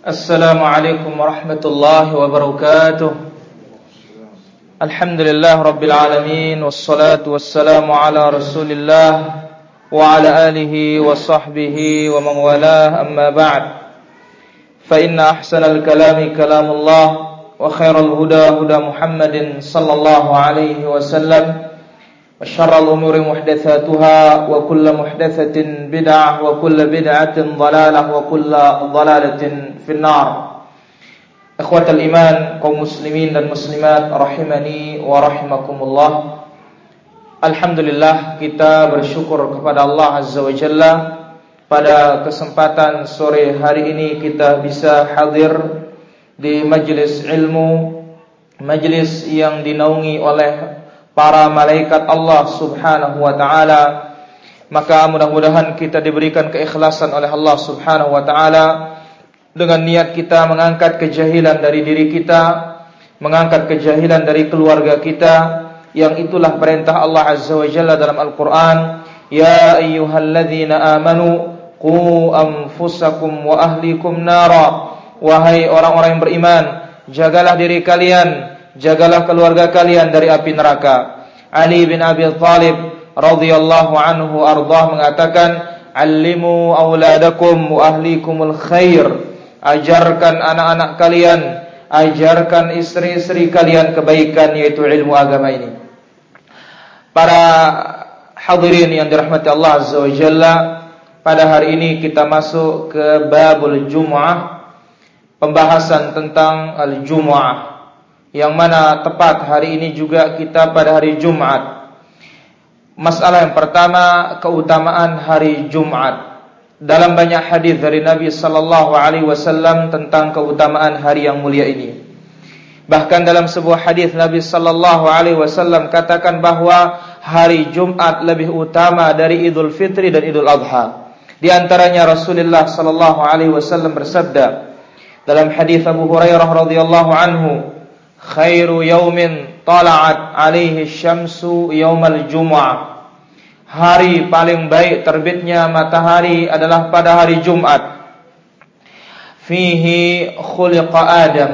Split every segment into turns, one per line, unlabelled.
السلام عليكم ورحمة الله وبركاته. الحمد لله رب العالمين والصلاة والسلام على رسول الله وعلى آله وصحبه ومن والاه. أما بعد فإن أحسن الكلام كلام الله وخير الهدى هدى محمد صلى الله عليه وسلم. وشر الأمور محدثاتها وكل محدثة بدعة وكل بدعة ضلالة وكل ضلالة في النار Ikhwatal iman kaum muslimin dan muslimat rahimani wa rahimakumullah Alhamdulillah kita bersyukur kepada Allah Azza wa Jalla Pada kesempatan sore hari ini kita bisa hadir di majlis ilmu Majlis yang dinaungi oleh para malaikat Allah subhanahu wa ta'ala Maka mudah-mudahan kita diberikan keikhlasan oleh Allah subhanahu wa ta'ala dengan niat kita mengangkat kejahilan dari diri kita, mengangkat kejahilan dari keluarga kita, yang itulah perintah Allah Azza wa Jalla dalam Al-Qur'an, "Ya ayyuhalladzina amanu qu anfusakum wa ahlikum nara." Wahai orang-orang yang beriman, jagalah diri kalian, jagalah keluarga kalian dari api neraka. Ali bin Abi Thalib radhiyallahu anhu ardah mengatakan, "Allimu auladakum wa ahlikumul khair." ajarkan anak-anak kalian, ajarkan istri-istri kalian kebaikan yaitu ilmu agama ini. Para hadirin yang dirahmati Allah Azza wa Jalla, pada hari ini kita masuk ke babul Jumu'ah, pembahasan tentang al-Jumu'ah. Yang mana tepat hari ini juga kita pada hari Jumat. Masalah yang pertama keutamaan hari Jumat dalam banyak hadis dari Nabi sallallahu alaihi wasallam tentang keutamaan hari yang mulia ini. Bahkan dalam sebuah hadis Nabi sallallahu alaihi wasallam katakan bahwa hari Jumat lebih utama dari Idul Fitri dan Idul Adha. Di antaranya Rasulullah sallallahu alaihi wasallam bersabda dalam hadis Abu Hurairah radhiyallahu anhu, "Khairu yaumin tala'at alaihi syamsu yaumal jumu'ah." hari paling baik terbitnya matahari adalah pada hari Jumat. Fihi khuliqa Adam.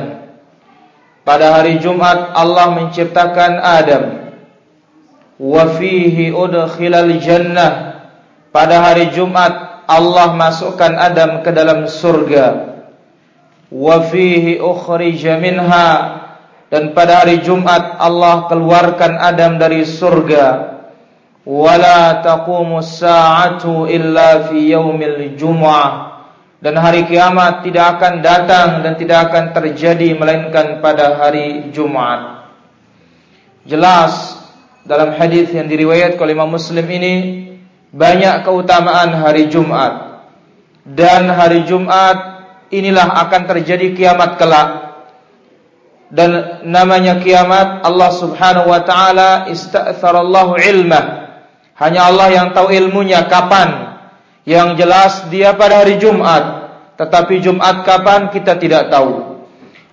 Pada hari Jumat Allah menciptakan Adam. Wa fihi udkhilal jannah. Pada hari Jumat Allah masukkan Adam ke dalam surga. Wa fihi ukhrija minha. Dan pada hari Jumat Allah keluarkan Adam dari surga wala taqumu sa'atu illa fi yaumil jumu'ah dan hari kiamat tidak akan datang dan tidak akan terjadi melainkan pada hari Jumat. Jelas dalam hadis yang diriwayatkan oleh Imam Muslim ini banyak keutamaan hari Jumat. Dan hari Jumat inilah akan terjadi kiamat kelak. Dan namanya kiamat Allah Subhanahu wa taala ista'tharallahu ilmah hanya Allah yang tahu ilmunya kapan. Yang jelas dia pada hari Jumat. Tetapi Jumat kapan kita tidak tahu.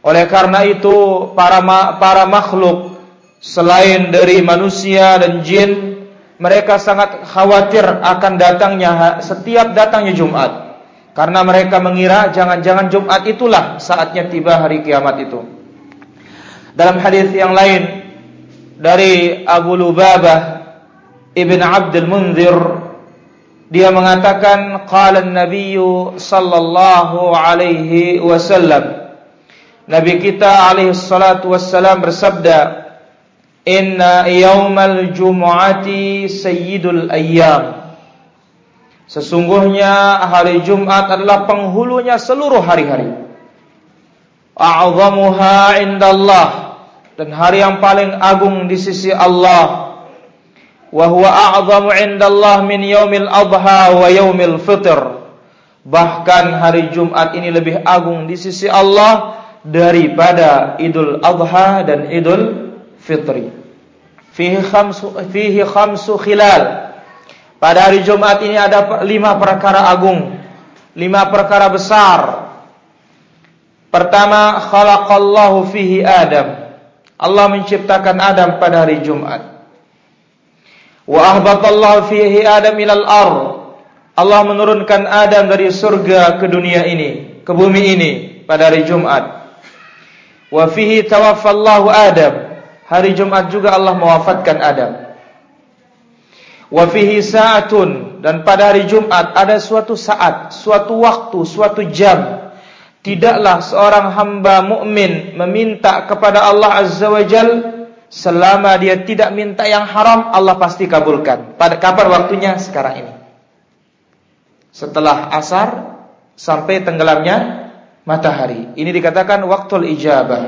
Oleh karena itu para para makhluk selain dari manusia dan jin mereka sangat khawatir akan datangnya setiap datangnya Jumat. Karena mereka mengira jangan-jangan Jumat itulah saatnya tiba hari kiamat itu. Dalam hadis yang lain dari Abu Lubabah Ibn Abdul Munzir dia mengatakan qala an-nabiy sallallahu alaihi wasallam. Nabi kita alaihi salatu wassalam bersabda Inna yaumal jumu'ati sayyidul ayyam. Sesungguhnya hari Jumat adalah penghulunya seluruh hari-hari. A'zamuha indallah dan hari yang paling agung di sisi Allah wa huwa a'zamu 'indallah min yaumil adha wa yaumil fitr. Bahkan hari Jumat ini lebih agung di sisi Allah daripada Idul Adha dan Idul Fitri. Fihi khamsu fihi khamsu khilal. Pada hari Jumat ini ada lima perkara agung, lima perkara besar. Pertama, khalaqallahu fihi Adam. Allah menciptakan Adam pada hari Jumat. Wa ahbatallahu fihi Adam ilal ar. Allah menurunkan Adam dari surga ke dunia ini, ke bumi ini. pada hari Jumat. Wa fihi tawaffallahu Adam. Hari Jumat juga Allah mewafatkan Adam. Wa fihi sa'atun dan pada hari Jumat ada suatu saat, suatu waktu, suatu jam. Tidaklah seorang hamba mukmin meminta kepada Allah Azza wa Jal selama dia tidak minta yang haram, Allah pasti kabulkan. Pada kapan waktunya? Sekarang ini. Setelah asar sampai tenggelamnya matahari. Ini dikatakan waktu ijabah.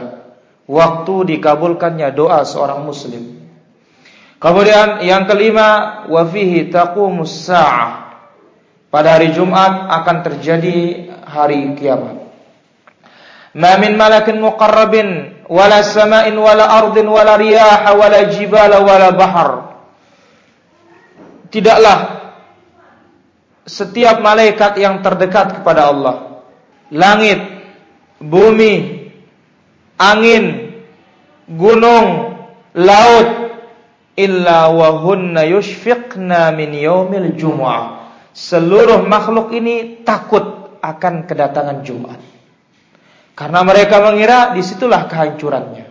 Waktu dikabulkannya doa seorang muslim. Kemudian yang kelima, wa fihi taqumus sa'ah. Pada hari Jumat akan terjadi hari kiamat. Ma min malakin muqarrabin wala sama'in wala ardin wala riyaha wala jibala wala bahar. Tidaklah setiap malaikat yang terdekat kepada Allah, langit, bumi, angin, gunung, laut illa wa hunna yushfiqna min yaumil jumu'ah. Seluruh makhluk ini takut akan kedatangan Jumat. Karena mereka mengira di situlah kehancurannya.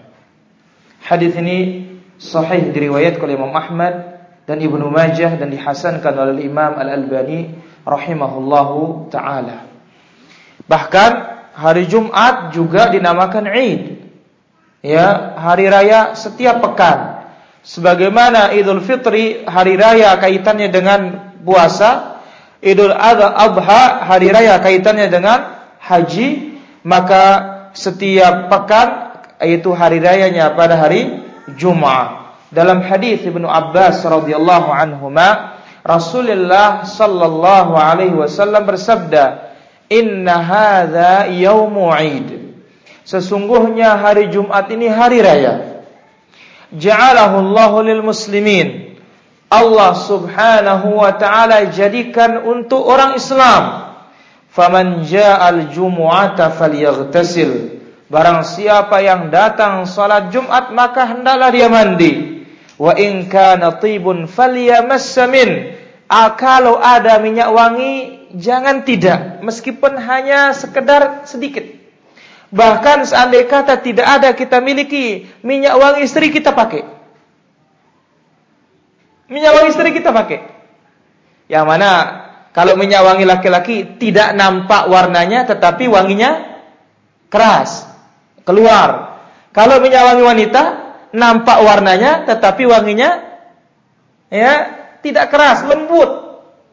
Hadis ini sahih diriwayatkan oleh Imam Ahmad dan Ibnu Majah dan dihasankan oleh Imam Al-Albani rahimahullahu taala. Bahkan hari Jumat juga dinamakan Eid. Ya, hari raya setiap pekan Sebagaimana Idul Fitri hari raya kaitannya dengan puasa, Idul Adha hari raya kaitannya dengan haji, maka setiap pekan yaitu hari rayanya pada hari Jumat. Dalam hadis Ibnu Abbas radhiyallahu anhuma, Rasulullah sallallahu alaihi wasallam bersabda, "Inna hadza yaumu 'id." Sesungguhnya hari Jumat ini hari raya ja'alahu Allahu lil muslimin. Allah Subhanahu wa taala jadikan untuk orang Islam. Faman ja'al jumu'ata falyaghtasil. Barang siapa yang datang salat Jumat maka hendaklah dia mandi. Wa in kana tibun falyamassa min. Ah, kalau ada minyak wangi jangan tidak meskipun hanya sekedar sedikit. Bahkan seandainya kata tidak ada kita miliki minyak wangi istri kita pakai. Minyak wangi istri kita pakai. Yang mana kalau minyak wangi laki-laki tidak nampak warnanya tetapi wanginya keras, keluar. Kalau minyak wangi wanita nampak warnanya tetapi wanginya ya tidak keras, lembut.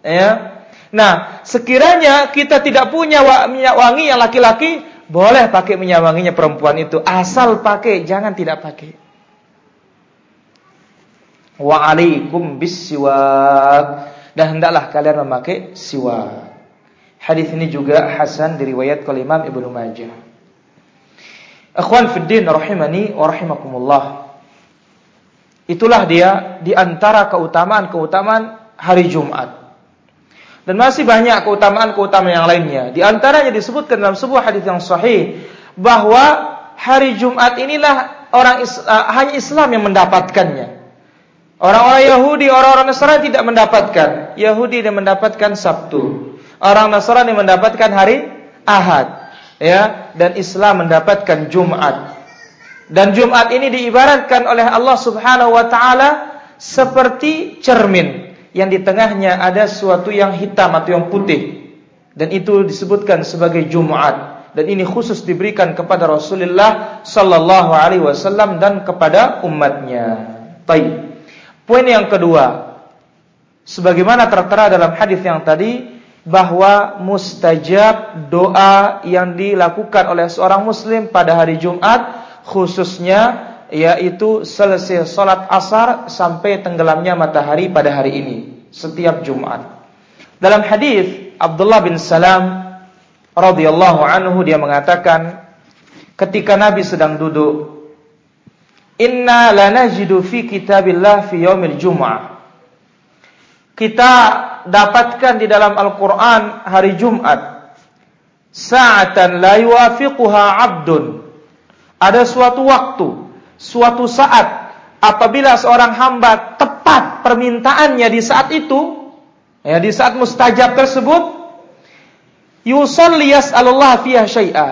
Ya. Nah, sekiranya kita tidak punya minyak wangi yang laki-laki, boleh pakai minyak wanginya perempuan itu asal pakai, jangan tidak pakai. Wa alaikum bisiwak dan hendaklah kalian memakai siwak. Hadis ini juga hasan diriwayat oleh Imam Ibnu Majah. Ikhwan fiddin rahimani wa rahimakumullah. Itulah dia di antara keutamaan-keutamaan hari Jumat. Dan masih banyak keutamaan-keutamaan yang lainnya. Di antaranya disebutkan dalam sebuah hadis yang sahih bahwa hari Jumat inilah orang Islam, uh, hanya Islam yang mendapatkannya. Orang-orang Yahudi, orang-orang Nasrani tidak mendapatkan. Yahudi dia mendapatkan Sabtu. Orang Nasrani mendapatkan hari Ahad. Ya, dan Islam mendapatkan Jumat. Dan Jumat ini diibaratkan oleh Allah Subhanahu wa taala seperti cermin yang di tengahnya ada sesuatu yang hitam atau yang putih dan itu disebutkan sebagai Jumat dan ini khusus diberikan kepada Rasulullah sallallahu alaihi wasallam dan kepada umatnya. Baik. Poin yang kedua, sebagaimana tertera dalam hadis yang tadi bahwa mustajab doa yang dilakukan oleh seorang muslim pada hari Jumat khususnya yaitu selesai salat asar sampai tenggelamnya matahari pada hari ini setiap Jumat. Dalam hadis Abdullah bin Salam radhiyallahu anhu dia mengatakan ketika Nabi sedang duduk Inna lanajidu fi kitabillah fi yaumil jum'ah. Kita dapatkan di dalam Al-Qur'an hari Jumat. Sa'atan la yuwafiquha 'abdun. Ada suatu waktu suatu saat apabila seorang hamba tepat permintaannya di saat itu, ya di saat mustajab tersebut, yusalli yas'alullah fiha syai'a.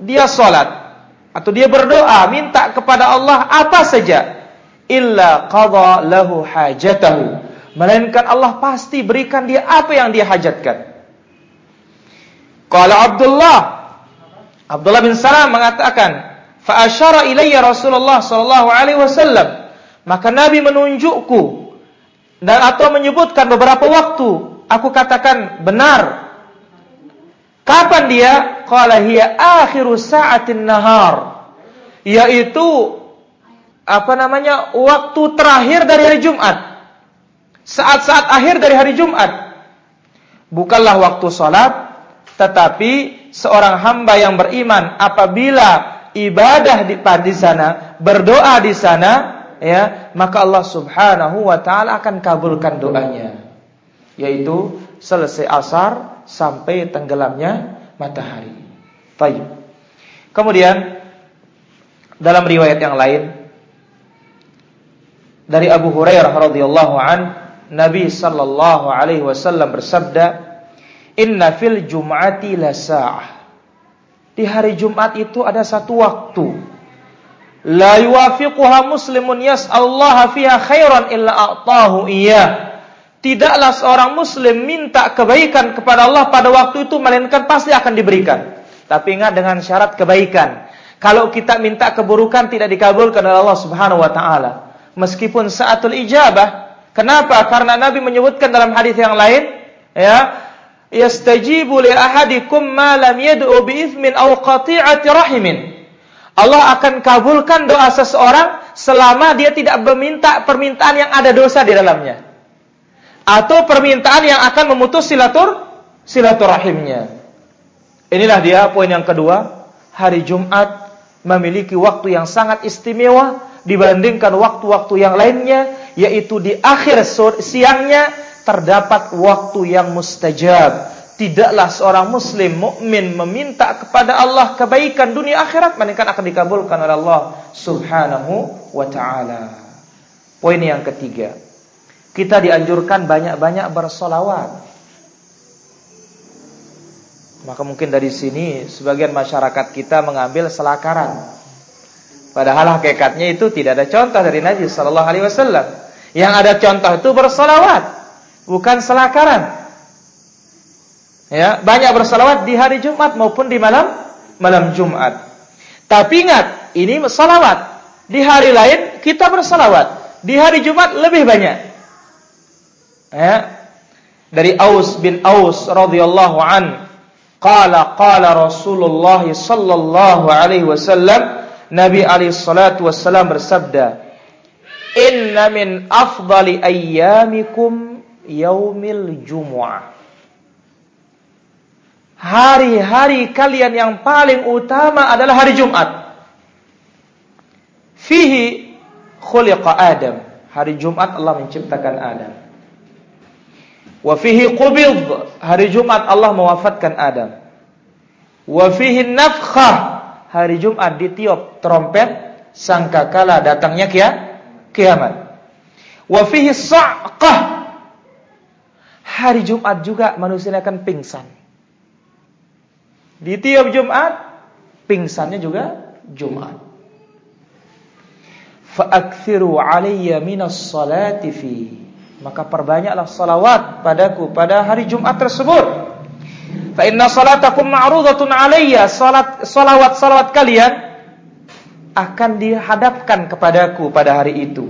dia sholat atau dia berdoa minta kepada Allah apa saja. Illa qadha lahu hajatahu. Melainkan Allah pasti berikan dia apa yang dia hajatkan. Qala Abdullah. Abdullah bin Salam mengatakan fa asyara ilayya Rasulullah sallallahu alaihi wasallam. Maka Nabi menunjukku dan atau menyebutkan beberapa waktu. Aku katakan benar. Kapan dia qala hiya akhiru sa'atin nahar yaitu apa namanya waktu terakhir dari hari Jumat. Saat-saat akhir dari hari Jumat. Bukanlah waktu salat, tetapi seorang hamba yang beriman apabila ibadah di, di sana, berdoa di sana, ya, maka Allah Subhanahu wa taala akan kabulkan doanya. Yaitu selesai asar sampai tenggelamnya matahari. Baik. Kemudian dalam riwayat yang lain dari Abu Hurairah radhiyallahu an Nabi sallallahu alaihi wasallam bersabda Inna fil jum'ati la sa'ah Di hari Jumat itu ada satu waktu La yuwafiquha muslimun yas'allaha fiha khairan illa a'tahu iya Tidaklah seorang muslim minta kebaikan kepada Allah pada waktu itu Melainkan pasti akan diberikan Tapi ingat dengan syarat kebaikan Kalau kita minta keburukan tidak dikabulkan oleh Allah subhanahu wa ta'ala meskipun saatul ijabah. Kenapa? Karena Nabi menyebutkan dalam hadis yang lain, ya, yastajibu li ahadikum ma lam yad'u bi ithmin aw qati'ati rahimin. Allah akan kabulkan doa seseorang selama dia tidak meminta permintaan yang ada dosa di dalamnya. Atau permintaan yang akan memutus silatur silaturahimnya. Inilah dia poin yang kedua. Hari Jumat memiliki waktu yang sangat istimewa dibandingkan waktu-waktu yang lainnya yaitu di akhir siangnya terdapat waktu yang mustajab. Tidaklah seorang muslim mukmin meminta kepada Allah kebaikan dunia akhirat melainkan akan dikabulkan oleh Allah Subhanahu wa taala. Poin yang ketiga. Kita dianjurkan banyak-banyak bersolawat. Maka mungkin dari sini sebagian masyarakat kita mengambil selakaran. Padahal hakikatnya itu tidak ada contoh dari Nabi Sallallahu Alaihi Wasallam. Yang ada contoh itu bersolawat, bukan selakaran. Ya, banyak bersolawat di hari Jumat maupun di malam malam Jumat. Tapi ingat, ini salawat. Di hari lain kita bersolawat. Di hari Jumat lebih banyak. Ya. Dari Aus bin Aus radhiyallahu an, qala qala Rasulullah sallallahu alaihi wasallam Nabi alaihi salatu wassalam bersabda, "Inna min afdali ayyamikum yaumil jumu'ah." Hari-hari kalian yang paling utama adalah hari Jumat. Fihi khuliqa Adam. Hari Jumat Allah menciptakan Adam. Wa fihi qubid. Hari Jumat Allah mewafatkan Adam. Wa fihi nafkhah hari Jumat ditiup trompet sangkakala datangnya kia, kiamat. Wa fihi sa'qah. Hari Jumat juga manusia akan pingsan. Ditiup Jumat, pingsannya juga Jumat. Fa'akthiru alayya minas salati fi. Maka perbanyaklah salawat padaku pada hari Jumat tersebut. Fa inna salatakum ma'rudatun alayya. Salat salawat-salawat kalian akan dihadapkan kepadaku pada hari itu.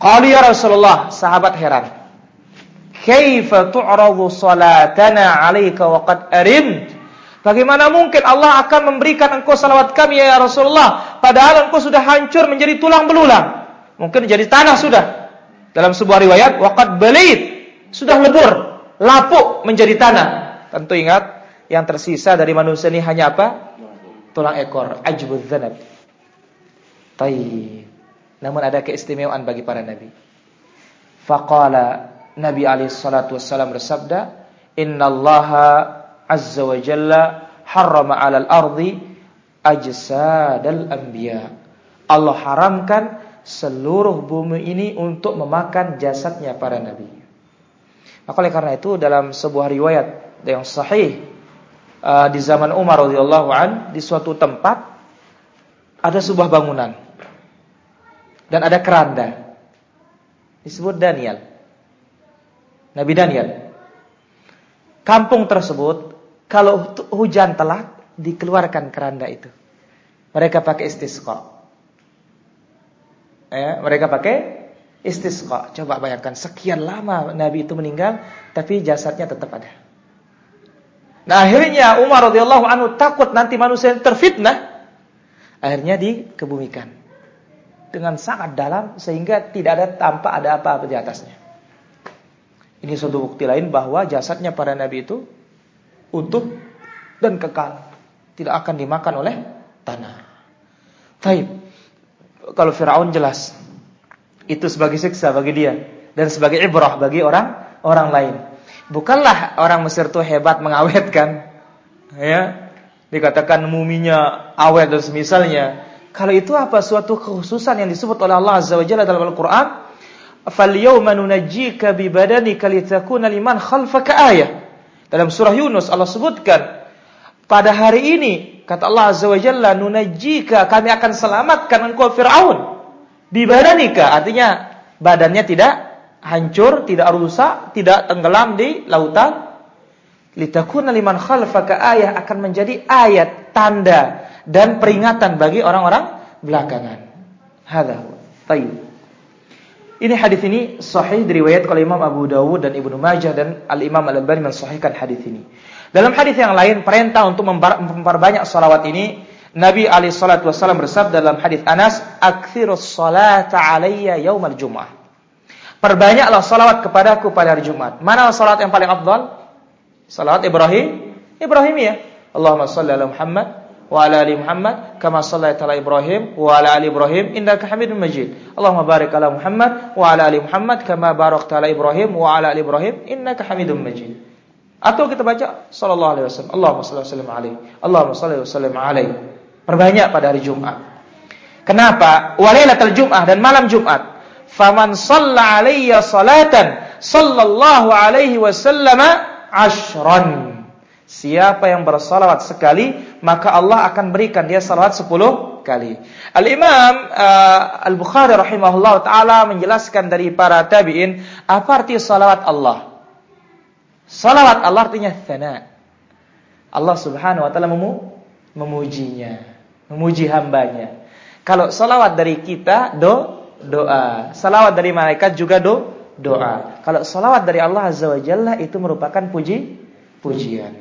Qalu ya Rasulullah, sahabat heran. Kaifa tu'radu salatana 'alaika wa qad arimt? Bagaimana mungkin Allah akan memberikan engkau salawat kami ya Rasulullah padahal engkau sudah hancur menjadi tulang belulang. Mungkin jadi tanah sudah. Dalam sebuah riwayat waqad balit sudah lebur, lapuk menjadi tanah. Tentu ingat, yang tersisa dari manusia ini hanya apa? Tulang ekor, ajbud zanab. Taib. Namun ada keistimewaan bagi para nabi. Faqala Nabi alaihi salatu wassalam bersabda, "Innallaha azza wa jalla harrama 'alal ardi ajsadal anbiya." Allah haramkan seluruh bumi ini untuk memakan jasadnya para nabi. Maka oleh karena itu dalam sebuah riwayat yang sahih uh, di zaman Umar radhiyallahu an di suatu tempat ada sebuah bangunan. Dan ada keranda. Disebut Daniel. Nabi Daniel. Kampung tersebut kalau hujan telat dikeluarkan keranda itu. Mereka pakai istisqa ya, mereka pakai istisqa coba bayangkan sekian lama Nabi itu meninggal tapi jasadnya tetap ada Nah akhirnya Umar radhiyallahu anhu takut nanti manusia terfitnah. Akhirnya dikebumikan dengan sangat dalam sehingga tidak ada tampak ada apa-apa di atasnya. Ini suatu bukti lain bahwa jasadnya para nabi itu utuh dan kekal, tidak akan dimakan oleh tanah. Taib. Kalau Firaun jelas itu sebagai siksa bagi dia dan sebagai ibrah bagi orang orang lain. Bukanlah orang Mesir itu hebat mengawetkan. Ya. Dikatakan muminya awet dan semisalnya. Kalau itu apa suatu kekhususan yang disebut oleh Allah Azza wa Jalla dalam Al-Qur'an? "Falyawma nunajjika bi badanika litakuna liman khalfaka ayah." Dalam surah Yunus Allah sebutkan pada hari ini kata Allah Azza wa Jalla nunajjika kami akan selamatkan engkau Firaun bi badanika artinya badannya tidak hancur, tidak rusak, tidak tenggelam di lautan. Litakuna liman khalfaka ayah akan menjadi ayat, tanda dan peringatan bagi orang-orang belakangan. Hadza Tayyib. Ini hadis ini sahih diriwayatkan oleh Imam Abu Dawud dan Ibnu Majah dan Al Imam Al Albani mensahihkan hadis ini. Dalam hadis yang lain perintah untuk memperbanyak salawat ini Nabi alaihi salatu wasallam bersabda dalam hadis Anas, "Aktsirus salata alayya yaumal jumu'ah." Perbanyaklah salawat kepadaku pada hari Jumat. Mana salawat yang paling afdal? Salawat Ibrahim, Ibrahim ya. Allahumma salli ala Muhammad wa ala ali Muhammad kama sallaita ala Ibrahim wa ala ali Ibrahim innaka Hamidum Majid. Allahumma barik ala Muhammad wa ala ali Muhammad kama barakta ala Ibrahim wa ala ali Ibrahim innaka Hamidum Majid. Atau kita baca sallallahu alaihi wasallam. Allahumma salli wa sallim alaihi. Allahumma salli wa sallim alaihi. Perbanyak pada hari Jumat. Kenapa? Walailatul Jum'ah dan malam Jumat faman shalla alayya salatan sallallahu alaihi wasallam ashran Siapa yang bersalawat sekali, maka Allah akan berikan dia salawat sepuluh kali. Al-Imam uh, Al-Bukhari rahimahullah ta'ala menjelaskan dari para tabi'in, apa arti salawat Allah? Salawat Allah artinya thana. Allah subhanahu wa ta'ala memu memujinya, memuji hambanya. Kalau salawat dari kita, do doa. Salawat dari malaikat juga do doa. Kalau salawat dari Allah Azza wa Jalla itu merupakan puji pujian.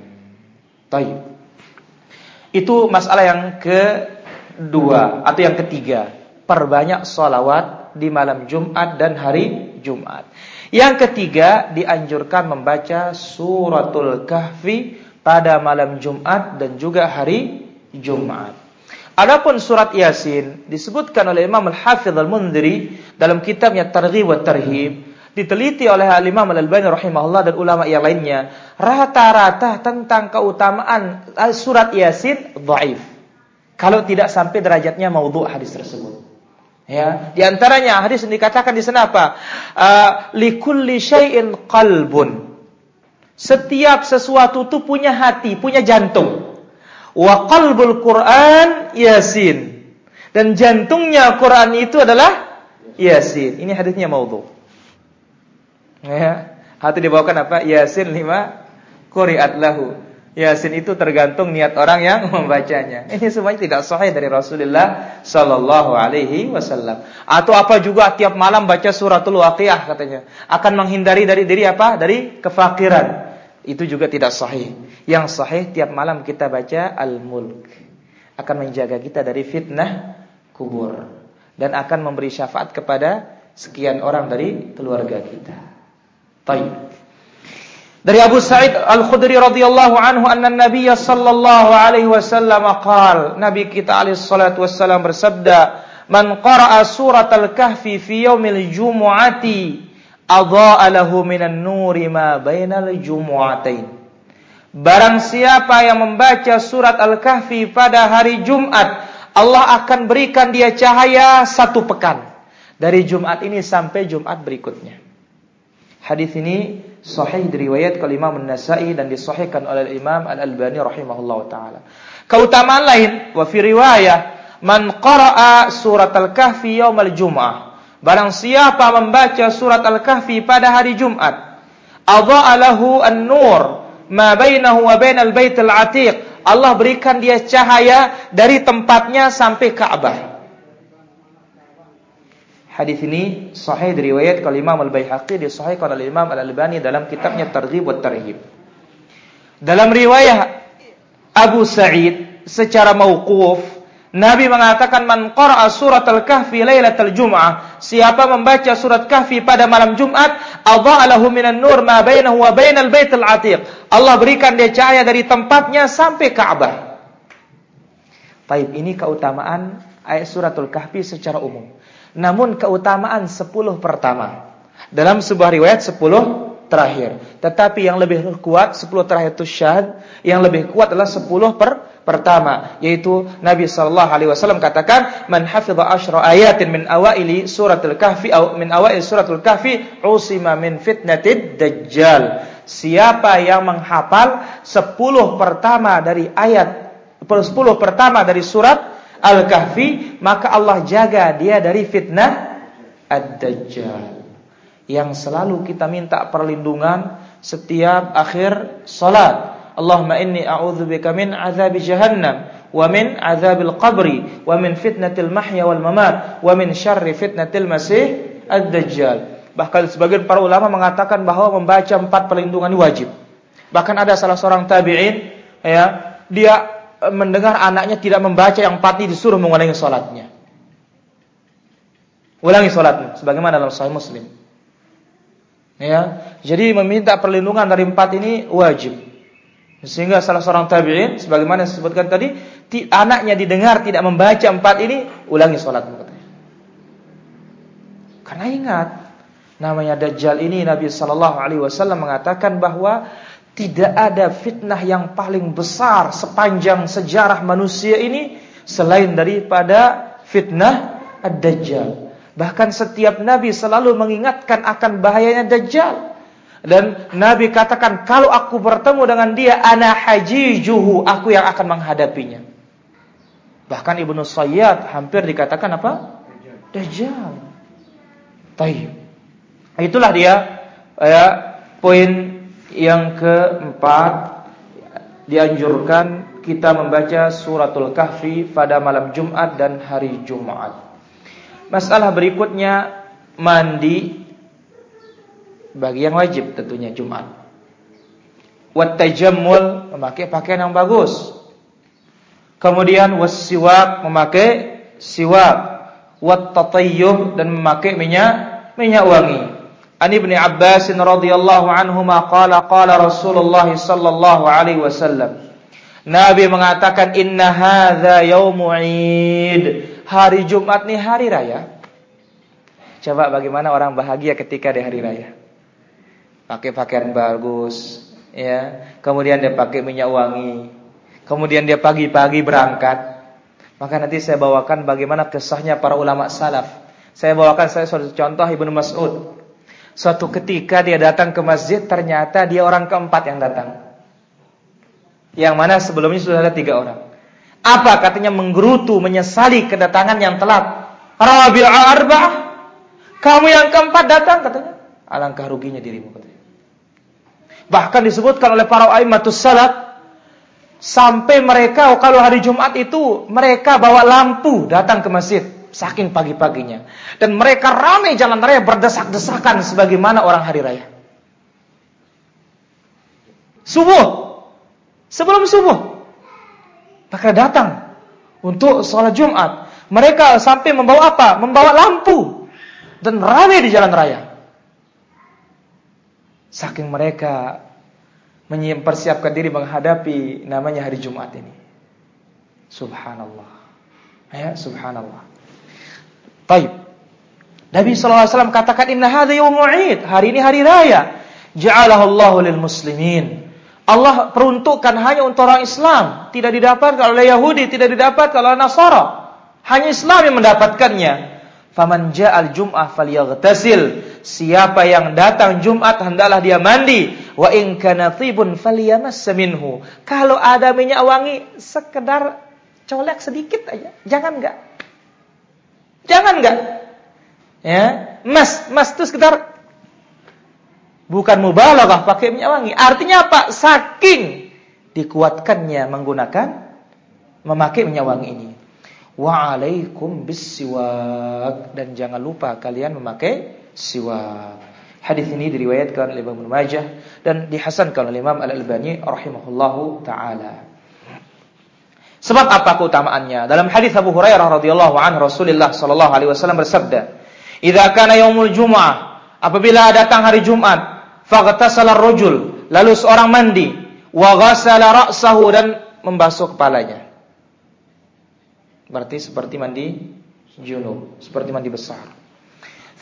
Taib. Itu masalah yang kedua atau yang ketiga. Perbanyak salawat di malam Jumat dan hari Jumat. Yang ketiga dianjurkan membaca suratul kahfi pada malam Jumat dan juga hari Jumat. Adapun surat Yasin disebutkan oleh Imam Al-Hafidh Al-Mundhiri dalam kitabnya Targhib wa Tarhib, diteliti oleh Al-Imam Al-Albani rahimahullah dan ulama yang lainnya, rata-rata tentang keutamaan surat Yasin dhaif. Kalau tidak sampai derajatnya maudhu hadis tersebut. Ya, di antaranya hadis yang dikatakan di sana apa? Uh, likulli syai'in qalbun. Setiap sesuatu itu punya hati, punya jantung. Wa qalbul Quran Yasin. Dan jantungnya Quran itu adalah Yasin. Ini hadisnya maudhu. Ya. Hati dibawakan apa? Yasin lima quri'at lahu. Yasin itu tergantung niat orang yang membacanya. Ini semuanya tidak sahih dari Rasulullah sallallahu alaihi wasallam. Atau apa juga tiap malam baca suratul Waqiah katanya. Akan menghindari dari diri apa? Dari kefakiran. Itu juga tidak sahih. Yang sahih tiap malam kita baca Al-Mulk. Akan menjaga kita dari fitnah kubur. Dan akan memberi syafaat kepada sekian orang dari keluarga kita. Taib. Dari Abu Sa'id Al-Khudri radhiyallahu anhu anna Nabi sallallahu alaihi wasallam qaal Nabi kita alaihi salatu wasallam bersabda Man qara'a surat al-kahfi fi yaumil jumu'ati adha'a lahu minan nuri ma bainal jumu'atain. Barang siapa yang membaca surat Al-Kahfi pada hari Jumat, Allah akan berikan dia cahaya satu pekan. Dari Jumat ini sampai Jumat berikutnya. Hadis ini sahih diriwayat ke Imam An-Nasa'i dan disahihkan oleh Imam Al-Albani rahimahullah taala. Keutamaan lain wa fi riwayah man qara'a surat Al-Kahfi yaumal Jum'ah. Barang siapa membaca surat Al-Kahfi pada hari Jumat, adha'a lahu an-nur ma bainahu wa bainal baitil atiq. Allah berikan dia cahaya dari tempatnya sampai Ka'bah. Hadis ini sahih diriwayat oleh Imam Al-Baihaqi disahihkan oleh Imam Al-Albani dalam kitabnya Targhib wa Tarhib. Dalam riwayat Abu Sa'id secara mauquf Nabi mengatakan man qara'a surat al-kahfi lailatul jum'ah siapa membaca surat kahfi pada malam Jumat adha'alahu minan nur ma bainahu wa bainal baitil atiq. Allah berikan dia cahaya dari tempatnya sampai Ka'bah. Taib ini keutamaan ayat suratul kahfi secara umum namun keutamaan sepuluh pertama. Dalam sebuah riwayat sepuluh terakhir. Tetapi yang lebih kuat sepuluh terakhir itu syahad, yang lebih kuat adalah sepuluh per pertama, yaitu Nabi sallallahu alaihi wasallam katakan, "Man hafidha asyra ayatin min awaili suratul kahfi atau min awail suratul kahfi usima min fitnatid dajjal." Siapa yang menghafal sepuluh pertama dari ayat sepuluh pertama dari surat Al-Kahfi, maka Allah jaga dia dari fitnah Ad-Dajjal. Yang selalu kita minta perlindungan setiap akhir salat. Allahumma inni a'udzubika min azabi jahannam wa min azabil qabri wa min fitnatil mahya wal mamat wa min syarri fitnatil masih ad-dajjal. Bahkan sebagian para ulama mengatakan bahwa membaca empat perlindungan wajib. Bahkan ada salah seorang tabi'in ya, dia mendengar anaknya tidak membaca yang pati disuruh mengulangi sholatnya. Ulangi sholatnya, sebagaimana dalam Sahih Muslim. Ya, jadi meminta perlindungan dari empat ini wajib. Sehingga salah seorang tabi'in, sebagaimana disebutkan tadi, anaknya didengar tidak membaca empat ini, ulangi sholatmu Karena ingat, namanya Dajjal ini Nabi Shallallahu Alaihi Wasallam mengatakan bahwa tidak ada fitnah yang paling besar sepanjang sejarah manusia ini selain daripada fitnah Ad-Dajjal. Bahkan setiap nabi selalu mengingatkan akan bahayanya Dajjal. Dan Nabi katakan kalau aku bertemu dengan dia ana hajijuhu, aku yang akan menghadapinya. Bahkan Ibnu Sayyad hampir dikatakan apa? Dajjal. Tayyib. Itulah dia ya poin yang keempat dianjurkan kita membaca suratul kahfi pada malam Jumat dan hari Jumat. Masalah berikutnya mandi bagi yang wajib tentunya Jumat. Wat tajammul memakai pakaian yang bagus. Kemudian wasiwak memakai siwak. Wat tatayyub dan memakai minyak minyak wangi. An Ibnu Abbas radhiyallahu anhuma qala qala Rasulullah sallallahu alaihi wasallam Nabi mengatakan inna hadza yaumu id. Hari Jumat nih hari raya. Coba bagaimana orang bahagia ketika di hari raya. Pakai pakaian bagus, ya. Kemudian dia pakai minyak wangi. Kemudian dia pagi-pagi berangkat. Maka nanti saya bawakan bagaimana kisahnya para ulama salaf. Saya bawakan saya suatu contoh Ibnu Mas'ud Suatu ketika dia datang ke masjid, ternyata dia orang keempat yang datang. Yang mana sebelumnya sudah ada tiga orang. Apa katanya menggerutu, menyesali kedatangan yang telat. Rabil arba'ah. Kamu yang keempat datang katanya. Alangkah ruginya dirimu katanya. Bahkan disebutkan oleh para aimatus salat sampai mereka kalau hari Jumat itu mereka bawa lampu datang ke masjid saking pagi-paginya. Dan mereka ramai jalan raya berdesak-desakan sebagaimana orang hari raya. Subuh. Sebelum subuh. Mereka datang untuk sholat Jumat. Mereka sampai membawa apa? Membawa lampu. Dan ramai di jalan raya. Saking mereka mempersiapkan diri menghadapi namanya hari Jumat ini. Subhanallah. Ya, subhanallah. Baik. Nabi SAW katakan inna hadha yawmul Id. Hari ini hari raya. Ja'alahu lil muslimin. Allah peruntukkan hanya untuk orang Islam, tidak didapatkan oleh Yahudi, tidak didapatkan oleh Nasara. Hanya Islam yang mendapatkannya. Faman ja'al jum'ah falyaghtasil. Siapa yang datang Jumat hendaklah dia mandi. Wa in kana minhu. Kalau ada minyak wangi sekedar colek sedikit aja. Jangan enggak. Jangan enggak. Ya, mas, mas itu sekedar bukan mubalaghah pakai minyak wangi. Artinya apa? Saking dikuatkannya menggunakan memakai minyak wangi ini wa alaikum bisiwak dan jangan lupa kalian memakai siwak. Hadis ini diriwayatkan oleh Imam Majah dan dihasankan oleh Imam Al-Albani rahimahullahu taala. Sebab apa keutamaannya? Dalam hadis Abu Hurairah radhiyallahu anhu Rasulullah sallallahu alaihi wasallam bersabda, "Idza kana yaumul jumu'ah, apabila datang hari Jumat, faghtasala ar-rajul, lalu seorang mandi, wa ghassala ra'sahu dan membasuh kepalanya." Berarti seperti mandi junub, seperti mandi besar.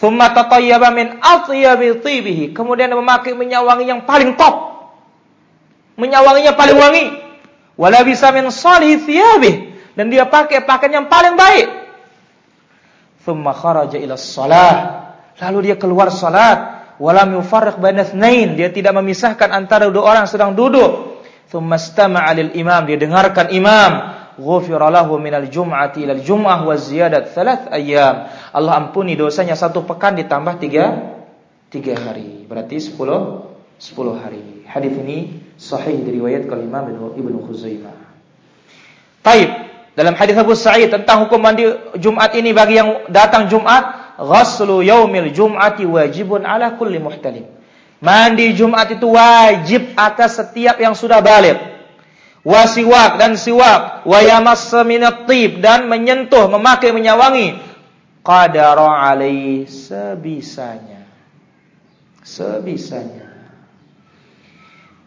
Thumma tatayyaba min atyabi tibihi. Kemudian memakai minyak wangi yang paling top. Minyak wanginya paling wangi. Wala bisa min salih. Dan dia pakai pakaian yang paling baik. Thumma kharaja ila salah. Lalu dia keluar salat. Walam yufarriq baina Dia tidak memisahkan antara dua orang sedang duduk. Thumma istama'a lil imam. Dia dengarkan imam ghufira lahu minal jum'ati ilal jum'ah wa ziyadat thalath ayyam. Allah ampuni dosanya satu pekan ditambah tiga, tiga hari. Berarti sepuluh, sepuluh hari. Hadis ini sahih diriwayat oleh Imam Ibnu Khuzaimah. Taib. Dalam hadis Abu Sa'id tentang hukum mandi Jumat ini bagi yang datang Jumat, ghaslu yaumil jum'ati wajibun ala kulli muhtalim. Mandi Jumat itu wajib atas setiap yang sudah balik wasiwak dan siwak, wayamassa minat tib dan menyentuh, memakai minyak wangi qadara alaihi sebisanya. Sebisanya.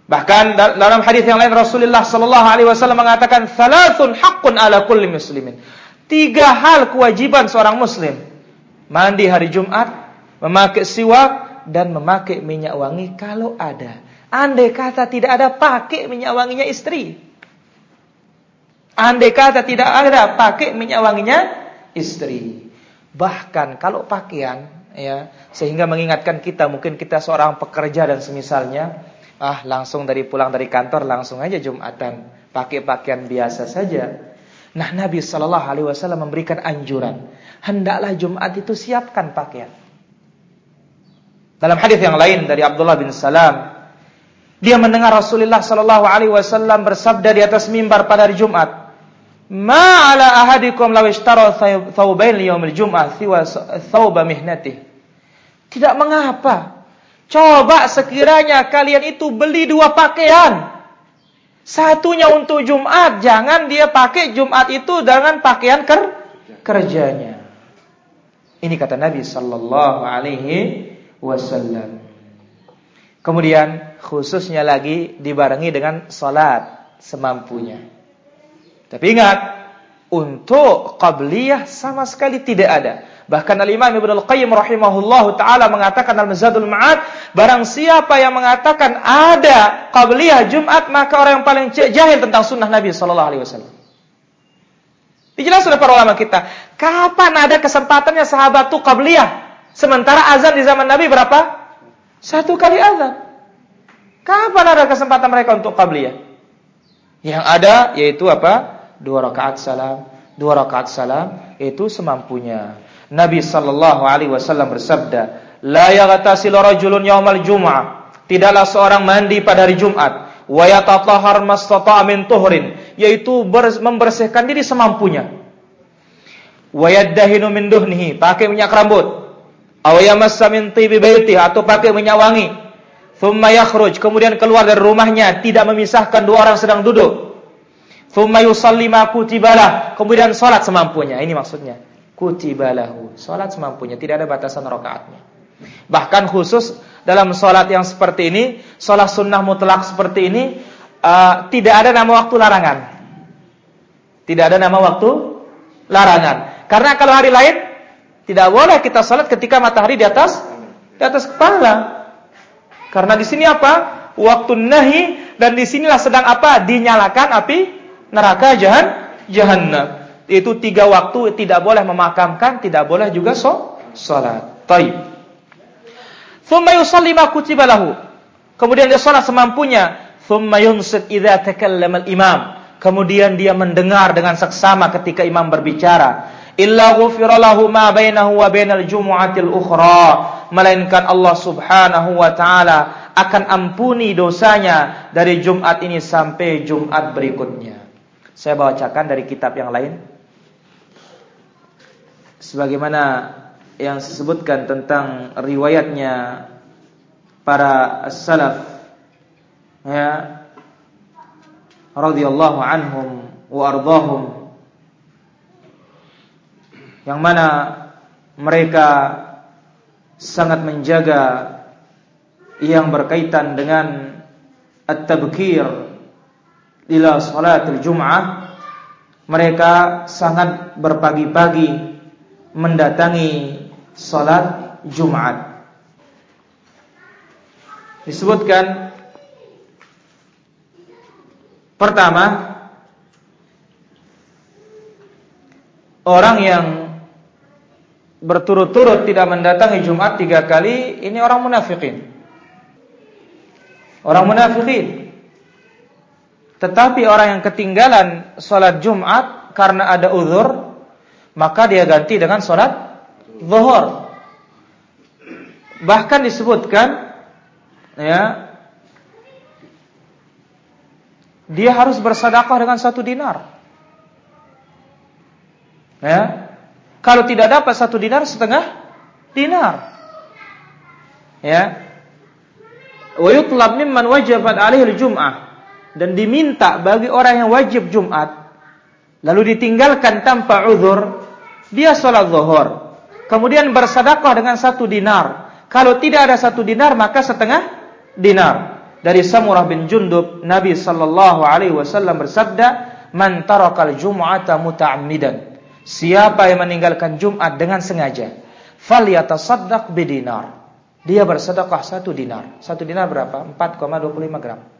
Bahkan dalam hadis yang lain Rasulullah sallallahu alaihi wasallam mengatakan thalathun haqqun ala kulli muslimin. Tiga hal kewajiban seorang muslim. Mandi hari Jumat, memakai siwak dan memakai minyak wangi kalau ada. Andai kata tidak ada pakai minyak wanginya istri. Andai kata tidak ada pakai minyak wanginya istri. Bahkan kalau pakaian ya sehingga mengingatkan kita mungkin kita seorang pekerja dan semisalnya ah langsung dari pulang dari kantor langsung aja Jumatan pakai pakaian biasa saja. Nah Nabi Shallallahu Alaihi Wasallam memberikan anjuran hendaklah Jumat itu siapkan pakaian. Dalam hadis yang lain dari Abdullah bin Salam dia mendengar Rasulullah Shallallahu Alaihi Wasallam bersabda di atas mimbar pada hari Jumat, Ma ala ahadikum law ishtara liyaumil jum'ah thawba mihnati. Tidak mengapa. Coba sekiranya kalian itu beli dua pakaian. Satunya untuk Jumat, jangan dia pakai Jumat itu dengan pakaian ker kerjanya. Ini kata Nabi sallallahu alaihi wasallam. Kemudian khususnya lagi dibarengi dengan salat semampunya. Tapi ingat, untuk qabliyah sama sekali tidak ada. Bahkan Al-Imam Ibnu Al-Qayyim rahimahullahu taala mengatakan dalam Zadul Ma'ad, barang siapa yang mengatakan ada qabliyah Jumat, maka orang yang paling jahil tentang sunnah Nabi sallallahu alaihi wasallam. Dijelaskan oleh para ulama kita, kapan ada kesempatannya sahabat itu qabliyah? Sementara azan di zaman Nabi berapa? Satu kali azan. Kapan ada kesempatan mereka untuk qabliyah? Yang ada yaitu apa? Dua rakaat salam, dua rakaat salam itu semampunya. Nabi sallallahu alaihi wasallam bersabda, "La yaghtasilu rajulun yaumal jum'ah." Tidaklah seorang mandi pada hari Jumat, wa yatatahhar mastata'a min tuhrin, yaitu membersihkan diri semampunya. Wa yaddahinu min duhnihi, pakai minyak rambut. Aw yamassa min tibi baiti atau pakai minyak wangi. Thumma yakhruj, kemudian keluar dari rumahnya, tidak memisahkan dua orang sedang duduk. Thumma yusalli ma kutibalah. Kemudian salat semampunya. Ini maksudnya. Kutibalahu. Salat semampunya, tidak ada batasan rakaatnya. Bahkan khusus dalam salat yang seperti ini, salat sunnah mutlak seperti ini, uh, tidak ada nama waktu larangan. Tidak ada nama waktu larangan. Karena kalau hari lain tidak boleh kita salat ketika matahari di atas di atas kepala. Karena di sini apa? Waktu nahi dan di sinilah sedang apa? Dinyalakan api neraka jahan jahannam. Itu tiga waktu tidak boleh memakamkan, tidak boleh juga so, salat. Taib. Thumma ma kutiba lahu. Kemudian dia salat semampunya. Thumma idza takallama al-imam. Kemudian dia mendengar dengan seksama ketika imam berbicara. Illa ghufira lahu ma bainahu wa bainal jumu'atil ukhra. Melainkan Allah Subhanahu wa taala akan ampuni dosanya dari Jumat ini sampai Jumat berikutnya. Saya bacakan dari kitab yang lain. Sebagaimana yang disebutkan tentang riwayatnya para salaf ya radhiyallahu anhum wa ardahum yang mana mereka sangat menjaga yang berkaitan dengan at-tabkir ila salatul jum'ah mereka sangat berpagi-pagi mendatangi salat Jumat. Disebutkan pertama orang yang berturut-turut tidak mendatangi Jumat tiga kali ini orang munafikin. Orang munafikin tetapi orang yang ketinggalan sholat Jumat karena ada uzur, maka dia ganti dengan sholat zuhur. Bahkan disebutkan, ya, dia harus bersedekah dengan satu dinar. Ya, kalau tidak dapat satu dinar setengah dinar. Ya, wa yutlab mimman wajabat alaihi al-jum'ah dan diminta bagi orang yang wajib Jumat lalu ditinggalkan tanpa uzur dia sholat zuhur. Kemudian bersedekah dengan satu dinar. Kalau tidak ada satu dinar maka setengah dinar. Dari Samurah bin Jundub Nabi sallallahu alaihi wasallam bersabda man tarakal jum'ata muta'ammidan. Siapa yang meninggalkan Jumat dengan sengaja falyatasaddaq bidinar. Dia bersedekah satu dinar. Satu dinar berapa? 4,25 gram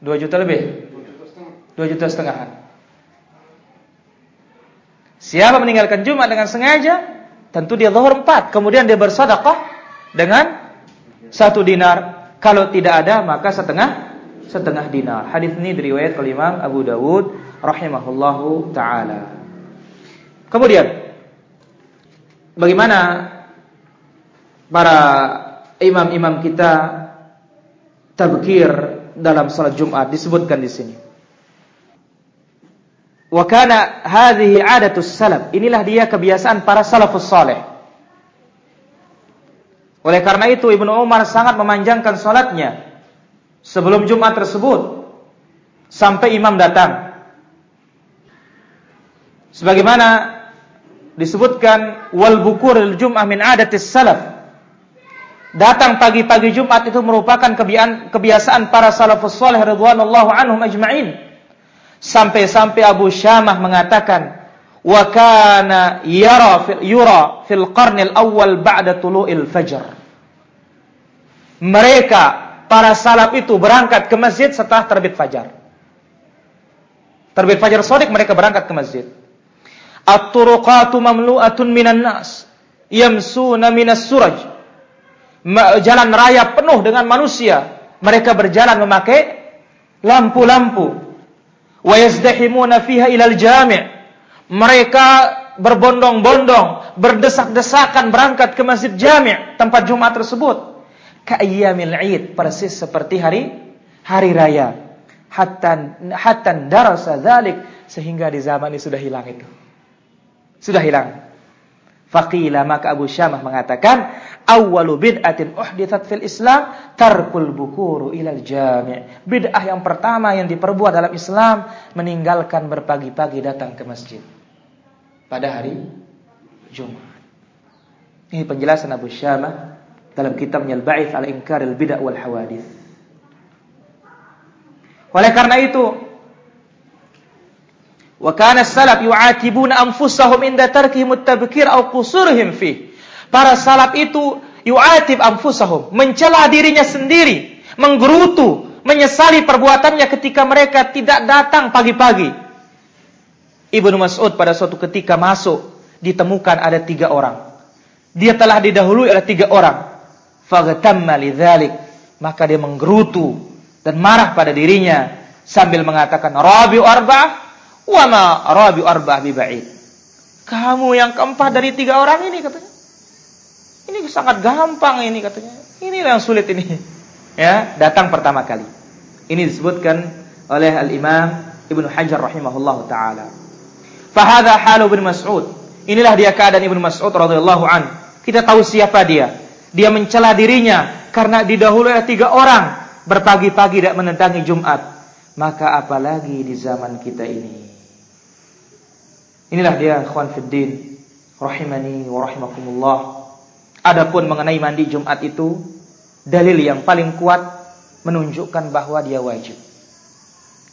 2 juta lebih? 2 juta setengah. Siapa meninggalkan Jumat dengan sengaja, tentu dia zuhur 4, kemudian dia bersedekah dengan satu dinar. Kalau tidak ada maka setengah setengah dinar. Hadis ini diriwayat oleh Imam Abu Dawud rahimahullahu taala. Kemudian bagaimana para imam-imam kita tabkir dalam salat Jumat disebutkan di sini. Wa kana hadhihi 'adatus salaf. Inilah dia kebiasaan para salafus saleh. Oleh karena itu Ibnu Umar sangat memanjangkan salatnya sebelum Jumat tersebut sampai imam datang. Sebagaimana disebutkan wal bukuril jum'ah min 'adatis salaf datang pagi-pagi Jumat itu merupakan kebiasaan para salafus saleh radhiyallahu anhum ajma'in. Sampai-sampai Abu Syamah mengatakan, "Wa kana yara fil yura fil qarnil awal ba'da tulu'il fajr." Mereka para salaf itu berangkat ke masjid setelah terbit fajar. Terbit fajar sodik mereka berangkat ke masjid. At-turuqatu mamlu'atun minan nas yamsuna minas suraj jalan raya penuh dengan manusia. Mereka berjalan memakai lampu-lampu. Wa yazdahimuna fiha ilal jami'. Mereka berbondong-bondong, berdesak-desakan berangkat ke masjid jami' tempat Jumat tersebut. Ka'ayyamil Id, persis seperti hari hari raya. Hatta hatta darasa dzalik sehingga di zaman ini sudah hilang itu. Sudah hilang. Faqila maka Abu Syamah mengatakan awwalu bid'atin uhditsat fil Islam tarkul bukuru ilal jami'. Bid'ah yang pertama yang diperbuat dalam Islam meninggalkan berpagi-pagi datang ke masjid pada hari Jumat. Ini penjelasan Abu Syamah dalam kitabnya Al-Ba'its al-Inkaril Bid'ah wal Hawadits. Oleh karena itu Wa kana salaf yu'atibuna anfusahum inda tarkihim at-tabkir aw qusurihim fi. Para salaf itu yu'atib anfusahum, mencela dirinya sendiri, menggerutu, menyesali perbuatannya ketika mereka tidak datang pagi-pagi. Ibnu Mas'ud pada suatu ketika masuk, ditemukan ada tiga orang. Dia telah didahului oleh tiga orang. Fagatamma lidzalik. Maka dia menggerutu dan marah pada dirinya sambil mengatakan, Rabi arba'ah, wa ma rabi arba'ah biba'id. Kamu yang keempat dari tiga orang ini katanya. Ini sangat gampang ini katanya. Ini yang sulit ini. Ya, datang pertama kali. Ini disebutkan oleh Al-Imam Ibnu Hajar rahimahullah taala. Fahadha halu bin Mas'ud. Inilah dia keadaan Ibnu Mas'ud radhiyallahu an. Kita tahu siapa dia. Dia mencela dirinya karena didahului oleh tiga orang berpagi-pagi tidak menentangi Jumat. Maka apalagi di zaman kita ini. Inilah dia ikhwan fiddin rahimani wa rahimakumullah. Adapun mengenai mandi Jumat itu dalil yang paling kuat menunjukkan bahwa dia wajib.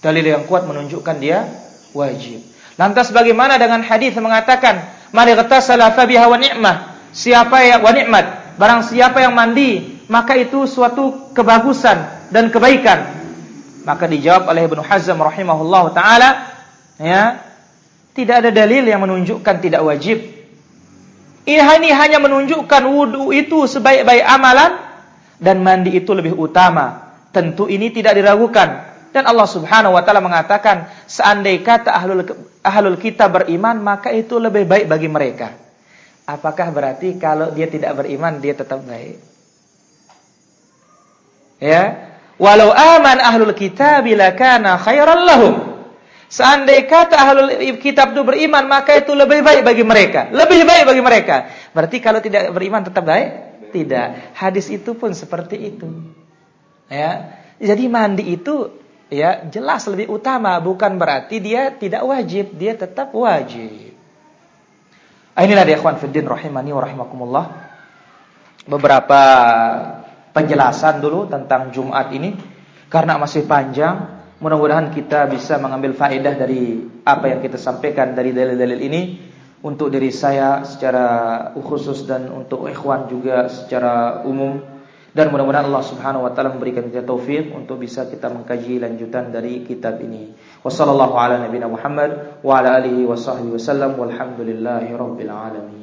Dalil yang kuat menunjukkan dia wajib. Lantas bagaimana dengan hadis mengatakan, "Man igtasala fa biha wa ni'mah." Siapa yang wa ni'mat, barang siapa yang mandi, maka itu suatu kebagusan dan kebaikan. Maka dijawab oleh Ibnu Hazm rahimahullah taala, ya, tidak ada dalil yang menunjukkan tidak wajib. Ini hanya menunjukkan wudu itu sebaik-baik amalan dan mandi itu lebih utama. Tentu ini tidak diragukan dan Allah Subhanahu wa taala mengatakan, seandai kata ahlul ahlul kita beriman, maka itu lebih baik bagi mereka. Apakah berarti kalau dia tidak beriman dia tetap baik? Ya. Walau aman ahlul kitab lakana khairan lahum. Seandai kata ahlul kitab itu beriman, maka itu lebih baik bagi mereka. Lebih baik bagi mereka. Berarti kalau tidak beriman tetap baik? Tidak. Hadis itu pun seperti itu. Ya. Jadi mandi itu ya jelas lebih utama bukan berarti dia tidak wajib dia tetap wajib ah, inilah dia ikhwan fiddin rahimani wa rahimakumullah beberapa penjelasan dulu tentang Jumat ini karena masih panjang mudah-mudahan kita bisa mengambil faedah dari apa yang kita sampaikan dari dalil-dalil ini untuk diri saya secara khusus dan untuk ikhwan juga secara umum dan mudah-mudahan Allah Subhanahu wa taala memberikan kita taufik untuk bisa kita mengkaji lanjutan dari kitab ini. Wassallallahu ala nabiyina Muhammad wa ala alihi washabbihi wasallam walhamdulillahi rabbil alamin.